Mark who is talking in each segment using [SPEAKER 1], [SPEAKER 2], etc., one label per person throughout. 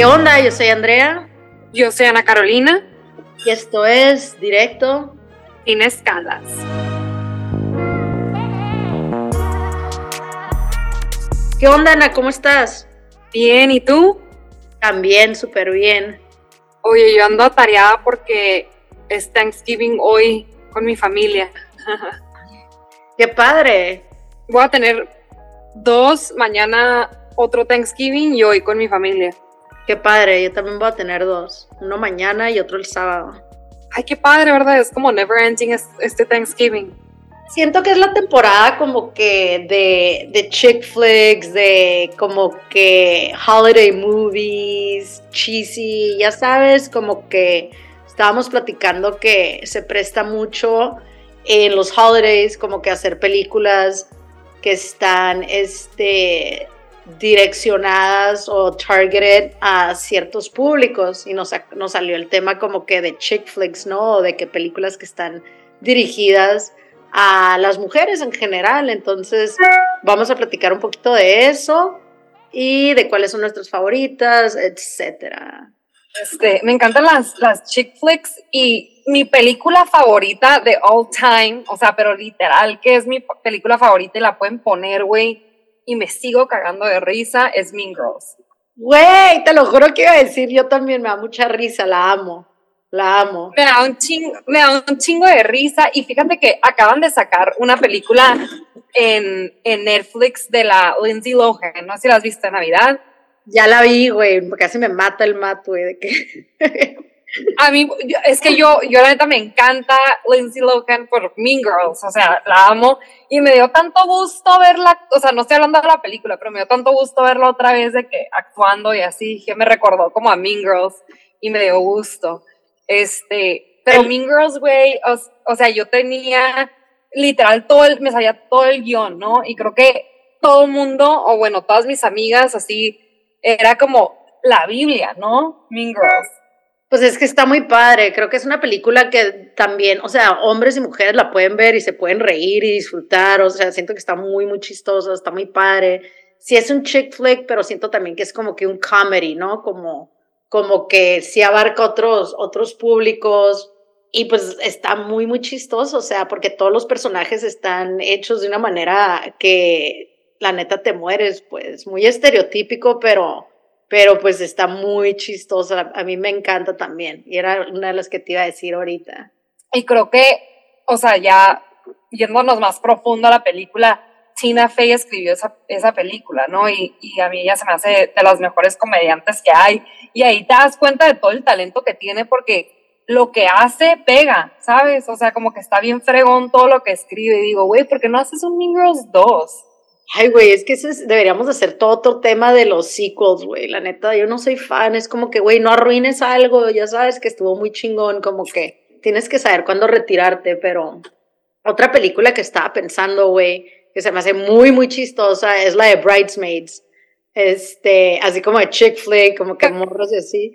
[SPEAKER 1] ¿Qué onda? Yo soy Andrea.
[SPEAKER 2] Yo soy Ana Carolina.
[SPEAKER 1] Y esto es Directo
[SPEAKER 2] Sin Escalas.
[SPEAKER 1] ¿Qué onda, Ana? ¿Cómo estás?
[SPEAKER 2] Bien, ¿y tú?
[SPEAKER 1] También, súper bien.
[SPEAKER 2] Oye, yo ando atareada porque es Thanksgiving hoy con mi familia.
[SPEAKER 1] ¡Qué padre!
[SPEAKER 2] Voy a tener dos, mañana otro Thanksgiving y hoy con mi familia.
[SPEAKER 1] Qué padre, yo también voy a tener dos. Uno mañana y otro el sábado.
[SPEAKER 2] Ay, qué padre, ¿verdad? Es como never ending este Thanksgiving.
[SPEAKER 1] Siento que es la temporada como que de, de chick flicks, de como que holiday movies, cheesy, ya sabes, como que estábamos platicando que se presta mucho en los holidays como que hacer películas que están este direccionadas o targeted a ciertos públicos y nos, nos salió el tema como que de chick flicks, ¿no? O de que películas que están dirigidas a las mujeres en general. Entonces vamos a platicar un poquito de eso y de cuáles son nuestras favoritas, etcétera.
[SPEAKER 2] Este, me encantan las, las chick flicks y mi película favorita de all time, o sea, pero literal, que es mi película favorita y la pueden poner, güey, y me sigo cagando de risa, es Mean Girls.
[SPEAKER 1] Güey, te lo juro que iba a decir, yo también me da mucha risa, la amo. La amo.
[SPEAKER 2] Me da, un chingo, me da un chingo de risa. Y fíjate que acaban de sacar una película en, en Netflix de la Lindsay Lohan. No sé si la has visto en Navidad.
[SPEAKER 1] Ya la vi, güey. Casi me mata el mato, güey. De que...
[SPEAKER 2] A mí, es que yo, yo la neta me encanta Lindsay Lohan por Mean Girls, o sea, la amo. Y me dio tanto gusto verla, o sea, no estoy hablando de la película, pero me dio tanto gusto verla otra vez de que actuando y así, que me recordó como a Mean Girls y me dio gusto. Este, pero Mean Girls, güey, o, sea, yo tenía literal todo el, me salía todo el guion, ¿no? Y creo que todo el mundo, o bueno, todas mis amigas, así, era como la Biblia, ¿no? Mean Girls.
[SPEAKER 1] Pues es que está muy padre, creo que es una película que también, o sea, hombres y mujeres la pueden ver y se pueden reír y disfrutar, o sea, siento que está muy, muy chistosa, está muy padre. Sí es un chick flick, pero siento también que es como que un comedy, ¿no? Como, como que sí abarca otros, otros públicos y pues está muy, muy chistoso, o sea, porque todos los personajes están hechos de una manera que la neta te mueres, pues muy estereotípico, pero, pero pues está muy chistosa, a mí me encanta también y era una de las que te iba a decir ahorita.
[SPEAKER 2] Y creo que, o sea, ya yéndonos más profundo a la película, Tina Fey escribió esa, esa película, ¿no? Y, y, a mí ella se me hace de las mejores comediantes que hay. Y ahí te das cuenta de todo el talento que tiene porque lo que hace pega, ¿sabes? O sea, como que está bien fregón todo lo que escribe. Y digo, güey, ¿por qué no haces un Mean Girls 2?
[SPEAKER 1] Ay, güey, es que eso deberíamos hacer todo otro tema de los sequels, güey. La neta, yo no soy fan. Es como que, güey, no arruines algo. Ya sabes que estuvo muy chingón. Como que tienes que saber cuándo retirarte. Pero otra película que estaba pensando, güey, que se me hace muy, muy chistosa, es la de Bridesmaids. Este, así como de chick flick, como que morros y así.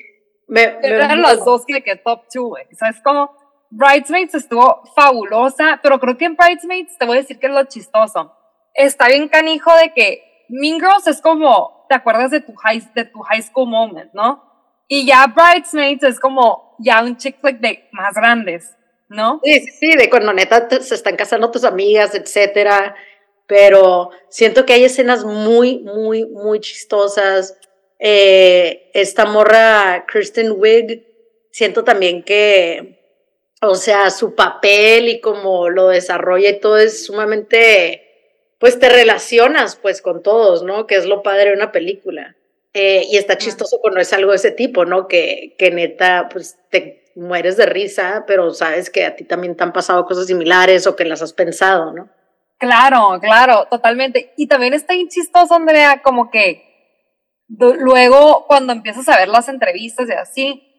[SPEAKER 2] Me, Eran las dos que, que top two, güey. O sea, es como, Bridesmaids estuvo fabulosa, pero creo que en Bridesmaids te voy a decir que es lo chistoso. Está bien canijo de que Mean Girls es como, te acuerdas de tu high, de tu high school moment, ¿no? Y ya Bridesmaids es como ya un chick flick de más grandes, ¿no?
[SPEAKER 1] Sí, sí, sí, de cuando neta se están casando tus amigas, etcétera pero siento que hay escenas muy, muy, muy chistosas. Eh, esta morra, Kristen Wiig, siento también que, o sea, su papel y cómo lo desarrolla y todo es sumamente, pues te relacionas pues con todos, ¿no? Que es lo padre de una película. Eh, y está chistoso cuando es algo de ese tipo, ¿no? Que, que neta, pues te mueres de risa, pero sabes que a ti también te han pasado cosas similares o que las has pensado, ¿no?
[SPEAKER 2] Claro, claro, totalmente. Y también está bien chistoso, Andrea, como que luego cuando empiezas a ver las entrevistas y así,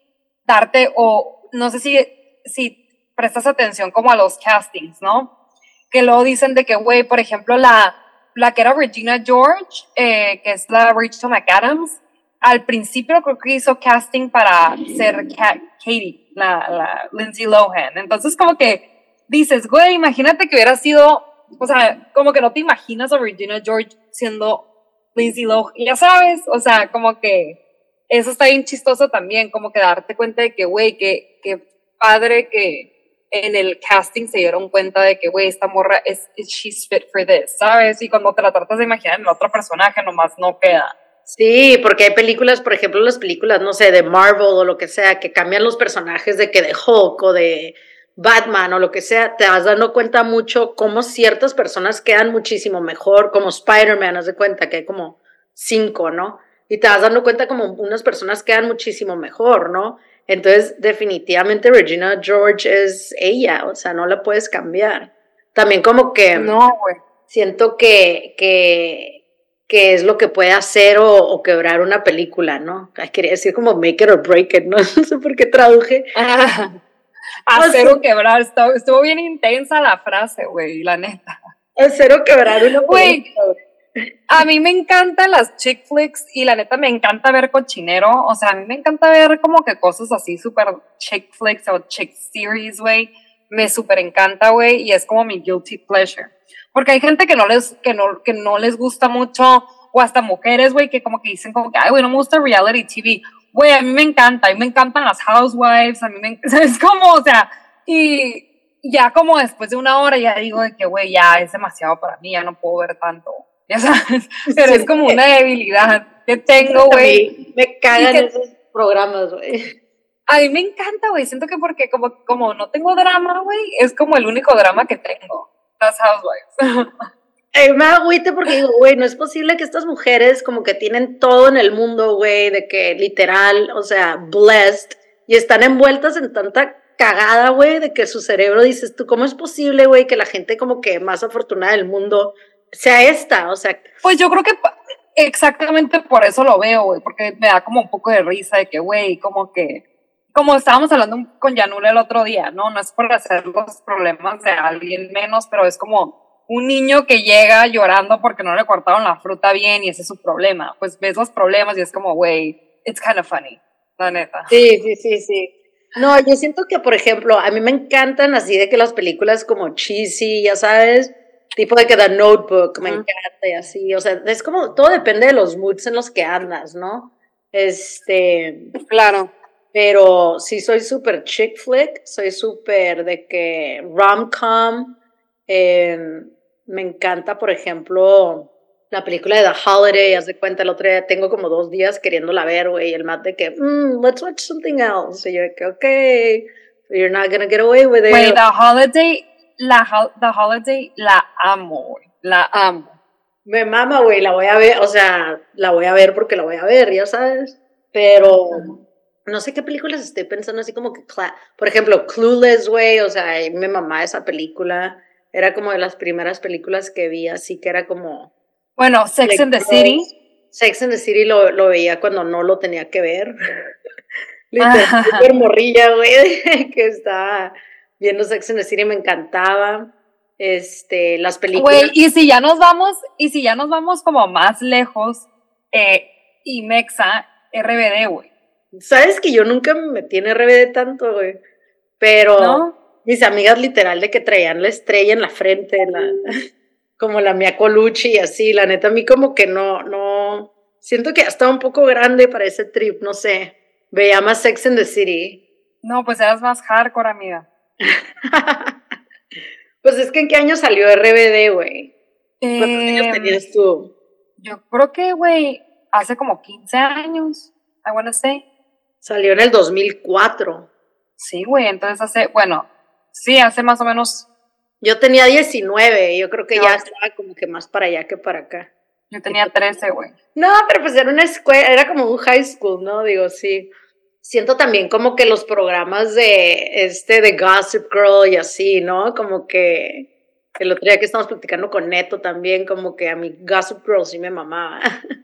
[SPEAKER 2] darte, o no sé si, si prestas atención como a los castings, ¿no? Que luego dicen de que, güey, por ejemplo, la, la que era Regina George, eh, que es la Rachel McAdams, al principio creo que hizo casting para ser Katie, la, la Lindsay Lohan. Entonces como que dices, güey, imagínate que hubiera sido o sea, como que no te imaginas a Regina George siendo Lindsay Lohan, ya sabes, o sea, como que eso está bien chistoso también, como que darte cuenta de que, güey, que, que padre que en el casting se dieron cuenta de que, güey, esta morra es, she's fit for this, ¿sabes? Y cuando te la tratas de imaginar en otro personaje, nomás no queda.
[SPEAKER 1] Sí, porque hay películas, por ejemplo, las películas, no sé, de Marvel o lo que sea, que cambian los personajes de que de Hulk o de Batman o lo que sea, te vas dando cuenta mucho cómo ciertas personas quedan muchísimo mejor, como Spider-Man, haz de cuenta que hay como cinco, ¿no? Y te vas dando cuenta como unas personas quedan muchísimo mejor, ¿no? Entonces, definitivamente Regina George es ella, o sea, no la puedes cambiar. También como que...
[SPEAKER 2] No.
[SPEAKER 1] Siento que, que, que es lo que puede hacer o, quebrar una película, ¿no? quería decir como make it or break it, ¿no? No sé por qué traduje.
[SPEAKER 2] hacer o quebrar, estuvo, bien intensa la frase, güey, la neta.
[SPEAKER 1] Hacer o quebrar una película.
[SPEAKER 2] A mí me encantan las chick flicks y la neta me encanta ver cochinero. O sea, a mí me encanta ver como que cosas así súper chick flicks o chick series, güey. Me súper encanta, güey, y es como mi guilty pleasure. Porque hay gente que no les, que no, que no les gusta mucho, o hasta mujeres, güey, que como que dicen como que, ay, güey, no me gusta reality TV. Güey, a mí me encanta, a mí me encantan las housewives, a mí me es como, o sea, y ya como después de una hora ya digo de que, güey, ya es demasiado para mí, ya no puedo ver tanto ya sabes, pero es como una debilidad que tengo, güey.
[SPEAKER 1] Me cagan esos programas, güey.
[SPEAKER 2] A mí me encanta, güey, siento que porque como, como no tengo drama, güey, es como el único drama que tengo, las housewives.
[SPEAKER 1] Eh, me agüite porque digo, güey, no es posible que estas mujeres como que tienen todo en el mundo, güey, de que literal, o sea, blessed, y están envueltas en tanta cagada, güey, de que su cerebro dices tú, ¿cómo es posible, güey, que la gente como que más afortunada del mundo sea esta, o sea.
[SPEAKER 2] Pues yo creo que exactamente por eso lo veo, güey, porque me da como un poco de risa de que, güey, como que, como estábamos hablando con Yanula el otro día, ¿no? No es por hacer los problemas de alguien menos, pero es como un niño que llega llorando porque no le cortaron la fruta bien y ese es su problema. Pues ves los problemas y es como, güey, it's kind of funny, la neta.
[SPEAKER 1] Sí, sí, sí, sí. No, yo siento que, por ejemplo, a mí me encantan así de que las películas como cheesy, ya sabes, tipo de que The Notebook me encanta y así, o sea, es como, todo depende de los moods en los que andas, ¿no? Este,
[SPEAKER 2] claro.
[SPEAKER 1] Pero sí soy súper chick flick, soy súper de que rom-com, em, me encanta, por ejemplo, la película de The Holiday, haz de cuenta, el otro día tengo como dos días queriéndola ver, güey, el mat de que, mm, let's watch something else, y yo de que, ok, you're not gonna get away with it.
[SPEAKER 2] Wait, The Holiday la The Holiday la amo, la amo.
[SPEAKER 1] Me mama, güey, la voy a ver, o sea, la voy a ver porque la voy a ver, ya sabes. Pero no sé qué películas estoy pensando así como que, por ejemplo, Clueless, güey, o sea, me mamá esa película. Era como de las primeras películas que vi, así que era como...
[SPEAKER 2] Bueno, Sex and the City.
[SPEAKER 1] Sex and the City lo, lo veía cuando no lo tenía que ver. Literalmente morrilla, güey, que estaba viendo Sex and the City me encantaba. Este, las películas.
[SPEAKER 2] Güey, y si ya nos vamos, y si ya nos vamos como más lejos, eh, y Mexa, RBD, güey.
[SPEAKER 1] Sabes que yo nunca me metí en RBD tanto, güey. Pero mis amigas literal de que traían la estrella en la frente, la, como la Mia Colucci y así, la neta, a mí como que no, no, siento que ya estaba un poco grande para ese trip, no sé. Veía más Sex and the City.
[SPEAKER 2] No, pues eras más hardcore, amiga.
[SPEAKER 1] pues es que en qué año salió RBD, güey. ¿Cuántos años em, tenías tú?
[SPEAKER 2] Yo creo que, güey, hace como 15 años, I wanna say.
[SPEAKER 1] Salió en el 2004.
[SPEAKER 2] Sí, güey, entonces hace, bueno, sí, hace más o menos.
[SPEAKER 1] Yo tenía 19, yo creo que ya estaba como que más para allá que para acá.
[SPEAKER 2] Yo tenía 13, güey.
[SPEAKER 1] No, pero pues era una escuela, era como un high school, ¿no? Digo, sí siento también como que los programas de este de Gossip Girl y así, ¿no? Como que el otro día que estamos platicando con Neto también, como que a mí Gossip Girl sí me mamaba.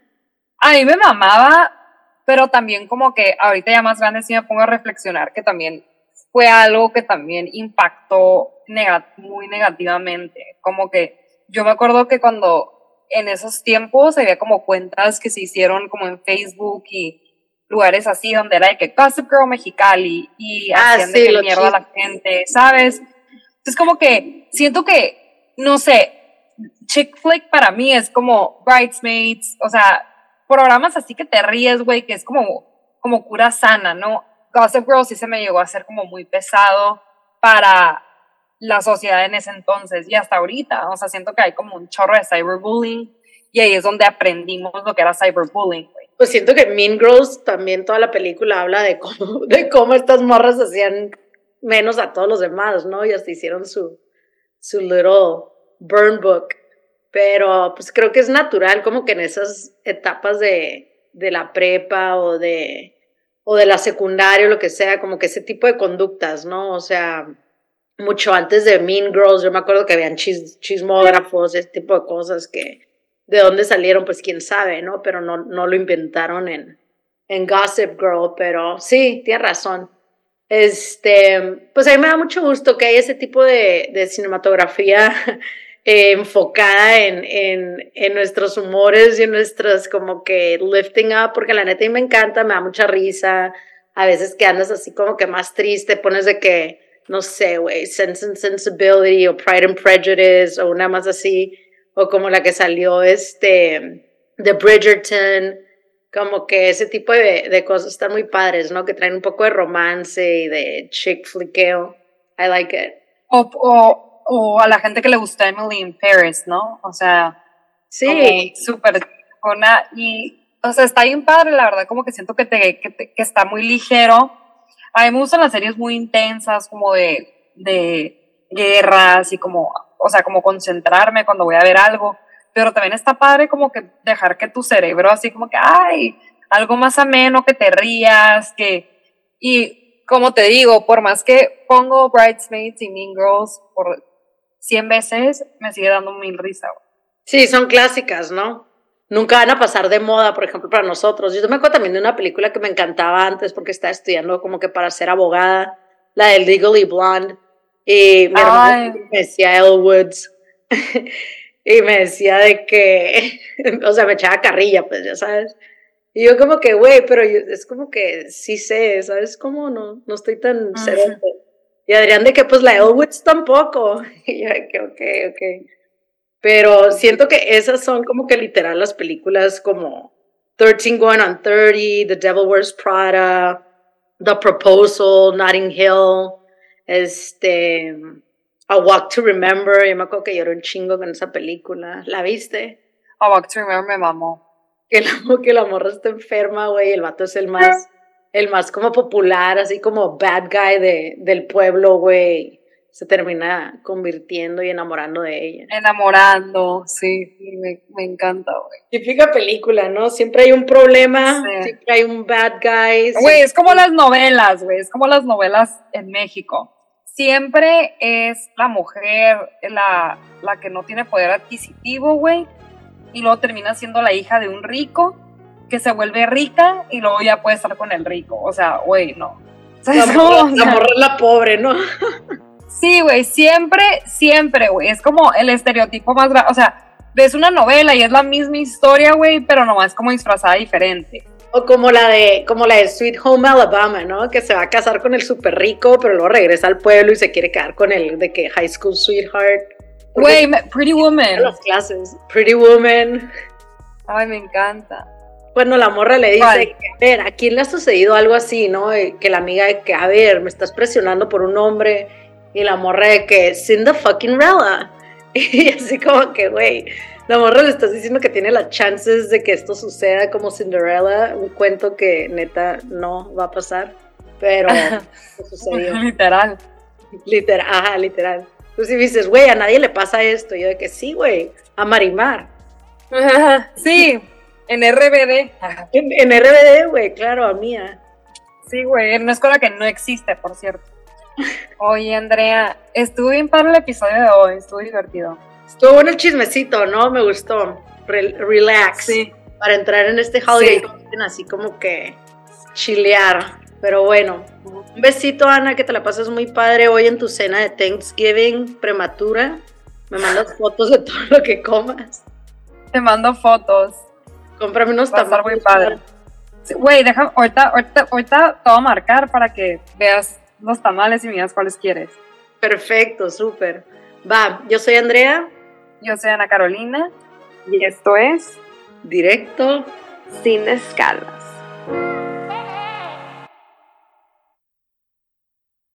[SPEAKER 2] A mí me mamaba, pero también como que ahorita ya más grande sí me pongo a reflexionar que también fue algo que también impactó muy negativamente. Como que yo me acuerdo que cuando en esos tiempos había como cuentas que se hicieron como en Facebook y lugares así donde era de que Gossip Girl Mexicali y ah, hacían de que mierda a la gente, ¿sabes? Entonces como que siento que, no sé, chick flick para mí es como Bridesmaids, o sea, programas así que te ríes, güey, que es como como cura sana, ¿no? Gossip Girl sí se me llegó a ser como muy pesado para la sociedad en ese entonces y hasta ahorita, o sea, siento que hay como un chorro de cyberbullying y ahí es donde aprendimos lo que era cyberbullying,
[SPEAKER 1] Pues siento que Mean Girls también toda la película habla de cómo, estas morras hacían menos a todos los demás, ¿no? Y hasta hicieron su, su little burn book. Pero pues creo que es natural como que en esas etapas de, de la prepa o de, o de la secundaria o lo que sea, como que ese tipo de conductas, ¿no? O sea, mucho antes de Mean Girls, yo me acuerdo que habían chismógrafos, ese tipo de cosas que de dónde salieron, pues quién sabe, ¿no? Pero no, no lo inventaron en, en Gossip Girl, pero sí, tiene razón. Este, pues a mí me da mucho gusto que haya ese tipo de, de cinematografía eh, enfocada en, en, en, nuestros humores y en nuestras como que lifting up, porque la neta a mí me encanta, me da mucha risa. A veces que andas así como que más triste, pones de que, no sé, güey, Sense and Sensibility o Pride and Prejudice o una más así, o como la que salió este, de Bridgerton, como que ese tipo de, de cosas están muy padres, ¿no? Que traen un poco de romance y de chick flickeo. I like it.
[SPEAKER 2] O, o, o a la gente que le gusta Emily in Paris, ¿no? O sea,
[SPEAKER 1] sí,
[SPEAKER 2] súper buena y, o sea, está bien padre, la verdad, como que siento que, te, que, que, está muy ligero. A mí me gustan las series muy intensas, como de, de guerras y como, o sea, como concentrarme cuando voy a ver algo pero también está padre como que dejar que tu cerebro así como que, ay, algo más ameno, que te rías, que... Y como te digo, por más que pongo Bridesmaids y Mean Girls por 100 veces, me sigue dando mil risa.
[SPEAKER 1] Sí, son clásicas, ¿no? Nunca van a pasar de moda, por ejemplo, para nosotros. Yo me acuerdo también de una película que me encantaba antes porque estaba estudiando como que para ser abogada, la de Legally Blonde. Y mi hermana me decía Elle Woods. y me decía de que, o sea, me echaba carrilla, pues ya sabes. Y yo como que, güey, pero es como que sí sé, ¿sabes cómo? No, no estoy tan uh Y Adrián de que, pues la Elwoods tampoco. Y yo de que, ok, ok. Pero siento que esas son como que literal las películas como 13 Going on 30, The Devil Wears Prada, The Proposal, Notting Hill, este... A Walk to Remember, yo me acuerdo que lloró un chingo con esa película. ¿La viste?
[SPEAKER 2] A Walk to Remember me mamó.
[SPEAKER 1] Que la, que la morra está enferma, güey, el vato es el más, el más como popular, así como bad guy de, del pueblo, güey. Se termina convirtiendo y enamorando de ella.
[SPEAKER 2] Enamorando, sí, me, me encanta, güey.
[SPEAKER 1] Típica película, ¿no? Siempre hay un problema, siempre hay un bad guy.
[SPEAKER 2] Güey, es como las novelas, güey, es como las novelas en México siempre es la mujer la, la que no tiene poder adquisitivo, güey, y luego termina siendo la hija de un rico que se vuelve rica y luego ya puede estar con el rico. O sea, güey, no.
[SPEAKER 1] la, morra, es la pobre, ¿no?
[SPEAKER 2] sí, güey, siempre, siempre, güey. Es como el estereotipo más grande. O sea, ves una novela y es la misma historia, güey, pero nomás como disfrazada diferente.
[SPEAKER 1] O como la de, como la de Sweet Home Alabama, ¿no? Que se va a casar con el súper rico, pero luego regresa al pueblo y se quiere quedar con el de que High School Sweetheart.
[SPEAKER 2] Güey, Pretty Woman.
[SPEAKER 1] Las clases. Pretty Woman.
[SPEAKER 2] Ay, me encanta.
[SPEAKER 1] Bueno, la morra le dice, a ver, ¿a quién le ha sucedido algo así, no? Que la amiga de que, a ver, me estás presionando por un hombre. Y la morra de que, sin the fucking rella. Y así como que, güey, la morra le estás diciendo que tiene las chances de que esto suceda como Cinderella, un cuento que neta no va a pasar, pero
[SPEAKER 2] sucedió. literal.
[SPEAKER 1] Literal, ajá, literal. Tú sí dices, güey, a nadie le pasa esto. yo de que sí, güey, a Marimar.
[SPEAKER 2] sí, en RBD.
[SPEAKER 1] En, en RBD, güey, claro, a Mía.
[SPEAKER 2] Sí, güey, en una escuela que no existe, por cierto. Oye, Andrea, estuvo bien para el episodio de hoy, estuvo divertido.
[SPEAKER 1] Estuvo bueno el chismecito, ¿no? Me gustó. relax. Sí. Para entrar en este holiday así como que chilear. Pero bueno, un besito, Ana, que te la pasas muy padre hoy en tu cena de Thanksgiving prematura. Me mandas fotos de todo lo que comas.
[SPEAKER 2] Te mando fotos.
[SPEAKER 1] Cómprame unos tamales.
[SPEAKER 2] muy padre. Güey, deja, ahorita, ahorita, ahorita te voy a marcar para que veas los tamales y me digas cuáles quieres.
[SPEAKER 1] Perfecto, súper. Va, yo soy Andrea.
[SPEAKER 2] Yo soy Ana Carolina y esto es
[SPEAKER 1] Directo
[SPEAKER 2] Sin Escalas.